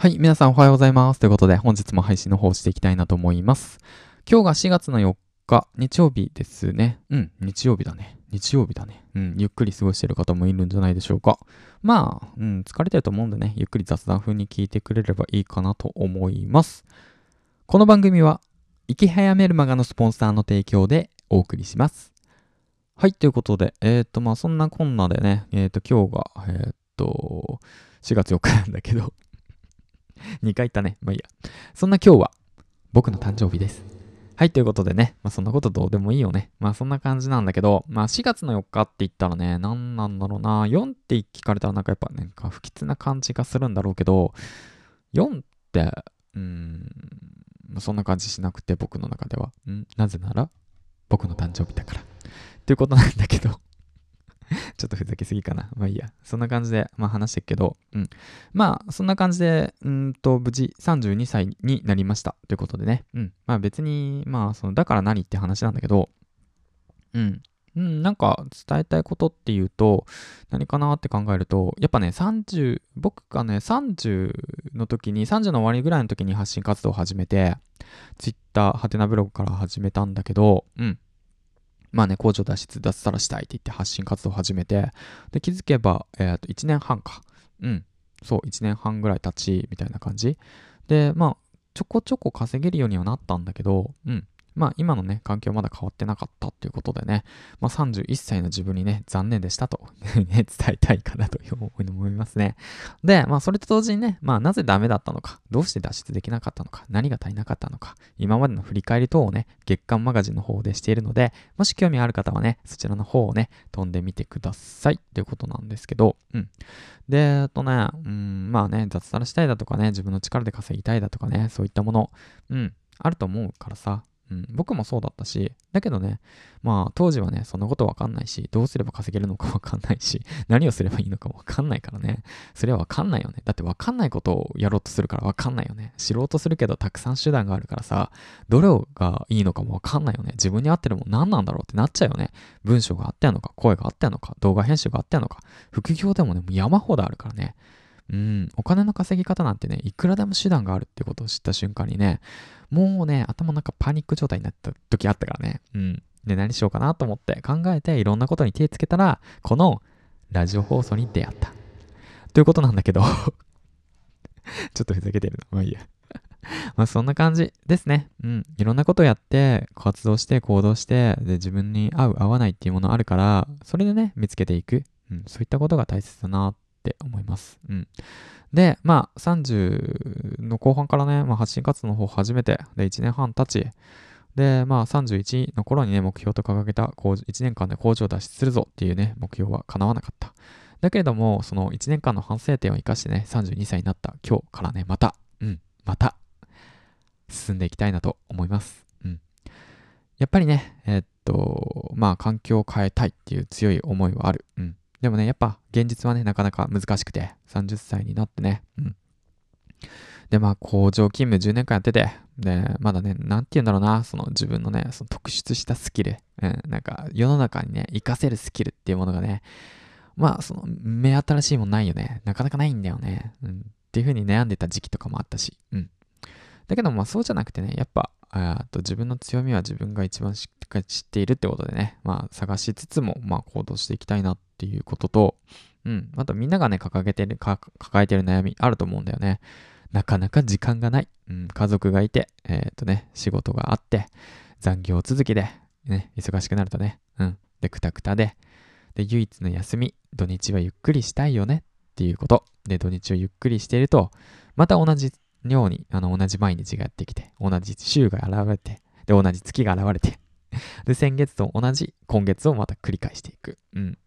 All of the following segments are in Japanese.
はい、皆さんおはようございます。ということで、本日も配信の方していきたいなと思います。今日が4月の4日、日曜日ですね。うん、日曜日だね。日曜日だね。うん、ゆっくり過ごしてる方もいるんじゃないでしょうか。まあ、うん、疲れてると思うんでね、ゆっくり雑談風に聞いてくれればいいかなと思います。この番組は、生き早メルマガのスポンサーの提供でお送りします。はい、ということで、えっ、ー、と、まあ、そんなこんなでね、えっ、ー、と、今日が、えっ、ー、と、4月4日なんだけど 2回言ったね。まあいいや。そんな今日は僕の誕生日です。はい、ということでね、まあそんなことどうでもいいよね。まあそんな感じなんだけど、まあ4月の4日って言ったらね、何なんだろうな。4って聞かれたらなんかやっぱね、不吉な感じがするんだろうけど、4って、うーん、そんな感じしなくて僕の中では。ん？なぜなら僕の誕生日だから。ということなんだけど ちょっとふざけすぎかな。まあいいや。そんな感じで、まあ話してるけど、うん。まあ、そんな感じで、うんと、無事32歳になりました。ということでね。うん。まあ別に、まあ、その、だから何って話なんだけど、うん。うん、なんか伝えたいことっていうと、何かなって考えると、やっぱね、30、僕がね、30の時に、30の終わりぐらいの時に発信活動を始めて、Twitter、ハテナブログから始めたんだけど、うん。まあね、工場脱出、脱サラしたいって言って発信活動を始めて、で、気づけば、えっ、と、1年半か。うん。そう、1年半ぐらい経ち、みたいな感じ。で、まあ、ちょこちょこ稼げるようにはなったんだけど、うん。まあ今のね、環境まだ変わってなかったっていうことでね、まあ31歳の自分にね、残念でしたと ね、伝えたいかなという思いますね。で、まあそれと同時にね、まあなぜダメだったのか、どうして脱出できなかったのか、何が足りなかったのか、今までの振り返り等をね、月刊マガジンの方でしているので、もし興味ある方はね、そちらの方をね、飛んでみてくださいということなんですけど、うん。で、えっとね、うん、まあね、脱サラしたいだとかね、自分の力で稼ぎたいだとかね、そういったもの、うん、あると思うからさ、うん、僕もそうだったし、だけどね、まあ当時はね、そんなことわかんないし、どうすれば稼げるのかわかんないし、何をすればいいのかわかんないからね、それはわかんないよね。だってわかんないことをやろうとするからわかんないよね。知ろうとするけどたくさん手段があるからさ、どれがいいのかもわかんないよね。自分に合ってるもん何なんだろうってなっちゃうよね。文章があってんのか、声があってんのか、動画編集があってんのか、副業でもね、もう山ほどあるからね。うん、お金の稼ぎ方なんてね、いくらでも手段があるってことを知った瞬間にね、もうね、頭の中パニック状態になった時あったからね。うん。で、何しようかなと思って考えていろんなことに手つけたら、このラジオ放送に出会った。ということなんだけど ちょっとふざけてるの。まあいいや まあそんな感じですね。うん。いろんなことやって、活動して行動して、で、自分に合う合わないっていうものあるから、それでね、見つけていく。うん。そういったことが大切だなっって思います。うん。で、まあ、30の後半からね、まあ、発信活動の方始めて、で、1年半経ち、で、まあ、31の頃にね、目標と掲げた1年間で工場を脱出するぞっていうね、目標は叶わなかった。だけれども、その1年間の反省点を生かしてね、32歳になった今日からね、また、うん、また、進んでいきたいなと思います。うん。やっぱりね、えー、っと、まあ、環境を変えたいっていう強い思いはある。うん。でもね、やっぱ現実はね、なかなか難しくて、30歳になってね、うん。で、まあ、工場勤務10年間やってて、で、まだね、なんて言うんだろうな、その自分のね、その特出したスキル、うん、なんか世の中にね、活かせるスキルっていうものがね、まあ、その、目新しいもんないよね。なかなかないんだよね。うん。っていう風に悩んでた時期とかもあったし、うん。だけど、まあ、そうじゃなくてね、やっぱ、あと自分の強みは自分が一番しっかり知っているってことでね、まあ、探しつつも、まあ、行動していきたいなっっていうことと、うん。あとみんながね、掲げてる、抱えてる悩みあると思うんだよね。なかなか時間がない。うん、家族がいて、えー、っとね、仕事があって、残業続きで、ね、忙しくなるとね、うん。で、くたくたで、で、唯一の休み、土日はゆっくりしたいよねっていうこと。で、土日をゆっくりしていると、また同じように、あの、同じ毎日がやってきて、同じ週が現れて、で、同じ月が現れて、で、先月と同じ今月をまた繰り返していく。うん。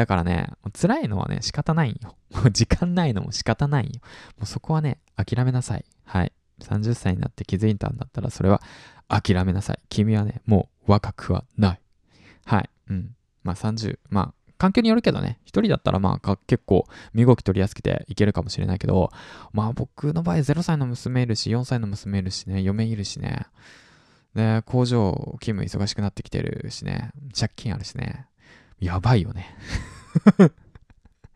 だからね、辛いのはね、仕方ないんよ。も う時間ないのも仕方ないんよ。もうそこはね、諦めなさい。はい。30歳になって気づいたんだったら、それは諦めなさい。君はね、もう若くはない。はい。うん。まあ30、まあ、環境によるけどね、一人だったらまあ結構身動き取りやすくていけるかもしれないけど、まあ僕の場合0歳の娘いるし、4歳の娘いるしね、嫁いるしね、で、工場勤務忙しくなってきてるしね、借金あるしね、やばいよね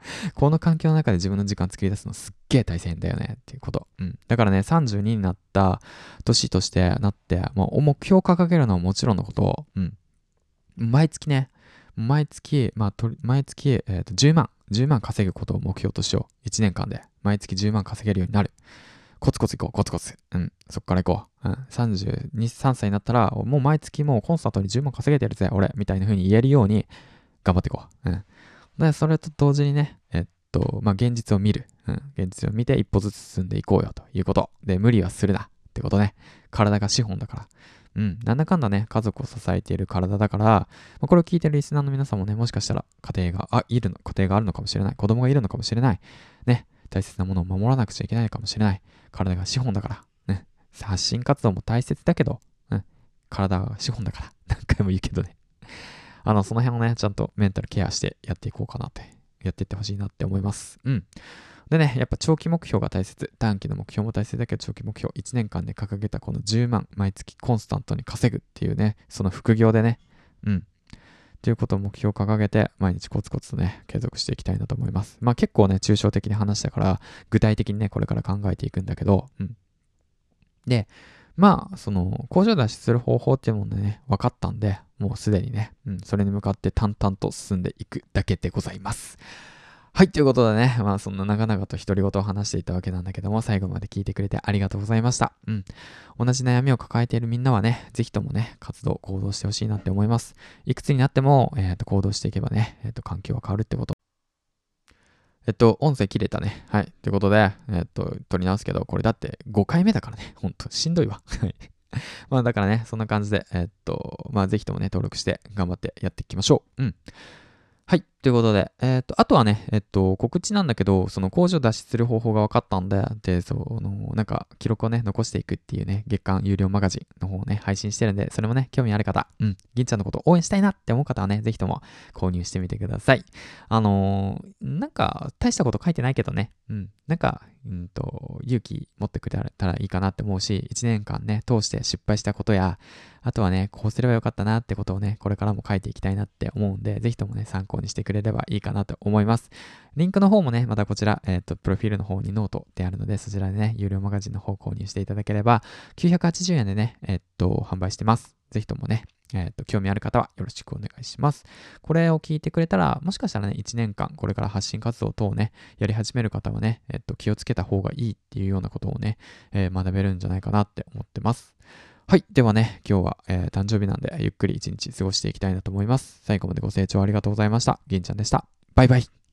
この環境の中で自分の時間作り出すのすっげえ大変だよねっていうこと。うん。だからね、32になった年としてなって、もう目標を掲げるのはもちろんのこと、うん。毎月ね、毎月、まあ、と毎月、えー、と10万、10万稼ぐことを目標としよう。1年間で。毎月10万稼げるようになる。コツコツ行こう、コツコツ。うん。そっから行こう。うん。32、3歳になったら、もう毎月もうコンスタントに10万稼げてるぜ、俺。みたいな風に言えるように頑張っていこう。うん。で、それと同時にね、えっと、まあ、現実を見る。うん。現実を見て一歩ずつ進んでいこうよということ。で、無理はするなってことね。体が資本だから。うん。なんだかんだね、家族を支えている体だから、まあ、これを聞いてるリスナーの皆さんもね、もしかしたら家庭が、あ、いるの、家庭があるのかもしれない。子供がいるのかもしれない。ね。大切なものを守らなくちゃいけないかもしれない。体が資本だから。ね。発信活動も大切だけど、うん。体が資本だから。何回も言うけどね。あの、その辺をね、ちゃんとメンタルケアしてやっていこうかなって、やっていってほしいなって思います。うん。でね、やっぱ長期目標が大切。短期の目標も大切だけど、長期目標、1年間で掲げたこの10万、毎月コンスタントに稼ぐっていうね、その副業でね、うん。ということを目標を掲げて、毎日コツコツとね、継続していきたいなと思います。まあ結構ね、抽象的に話したから、具体的にね、これから考えていくんだけど、うん。で、まあ、その、工場脱出する方法っていうものね、分かったんで、もうすでにね、うん、それに向かって淡々と進んでいくだけでございます。はい、ということでね、まあそんな長々と独り言を話していたわけなんだけども、最後まで聞いてくれてありがとうございました。うん。同じ悩みを抱えているみんなはね、ぜひともね、活動、行動してほしいなって思います。いくつになっても、えっ、ー、と、行動していけばね、えっ、ー、と、環境は変わるってこと。えっと、音声切れたね。はい。ということで、えっと、撮り直すけど、これだって5回目だからね。ほんと、しんどいわ。はい。まあだからね、そんな感じで、えっと、まあぜひともね、登録して頑張ってやっていきましょう。うん。はい。ということで、えっ、ー、と、あとはね、えっ、と、告知なんだけど、その工場脱出する方法が分かったんで、で、その、なんか、記録をね、残していくっていうね、月間有料マガジンの方をね、配信してるんで、それもね、興味ある方、うん、銀ちゃんのこと応援したいなって思う方はね、ぜひとも購入してみてください。あのー、なんか、大したこと書いてないけどね、うん、なんか、うんと、勇気持ってくれたらいいかなって思うし、1年間ね、通して失敗したことや、あとはね、こうすればよかったなってことをね、これからも書いていきたいなって思うんで、ぜひともね、参考にしてくれればいいかなと思います。リンクの方もね、またこちら、えっ、ー、と、プロフィールの方にノートってあるので、そちらでね、有料マガジンの方購入していただければ、980円でね、えっ、ー、と、販売してます。ぜひともね、えっ、ー、と、興味ある方はよろしくお願いします。これを聞いてくれたら、もしかしたらね、1年間、これから発信活動等をね、やり始める方はね、えっ、と、気をつけた方がいいっていうようなことをね、え学べるんじゃないかなって思ってます。はい。ではね、今日は、えー、誕生日なんで、ゆっくり一日過ごしていきたいなと思います。最後までご清聴ありがとうございました。銀ちゃんでした。バイバイ。